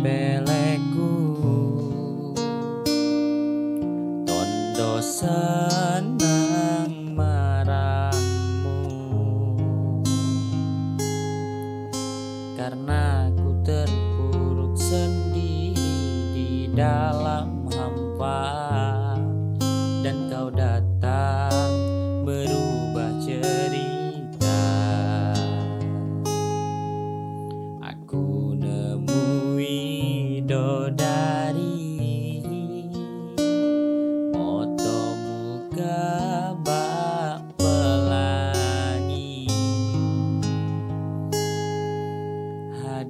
sepeleku. Tondo senang marahmu. Karena ku terpuruk sendiri di dalam hampa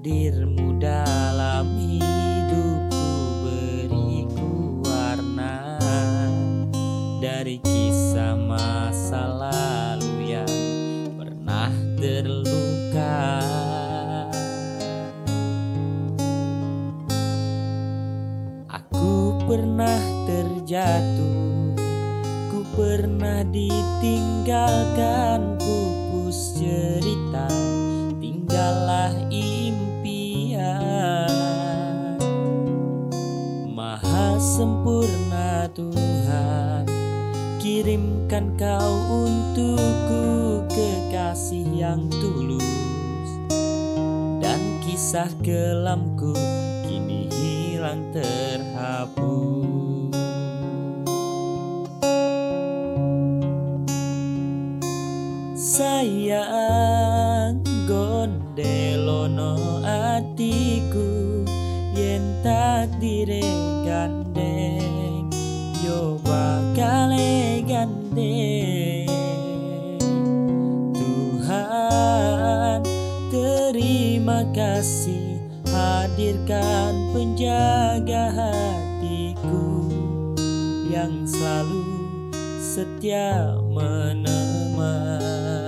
Hadirmu dalam hidupku beriku warna Dari kisah masa lalu yang pernah terluka. Aku pernah terjatuh Ku pernah ditinggalkan pupus cerita Maha sempurna Tuhan Kirimkan kau untukku kekasih yang tulus. Dan kisah kelamku kini hilang terhapus. Sayang gondelono atiku Yo bakale gandeng Tuhan terima kasih Hadirkan penjaga hatiku Yang selalu setia menemani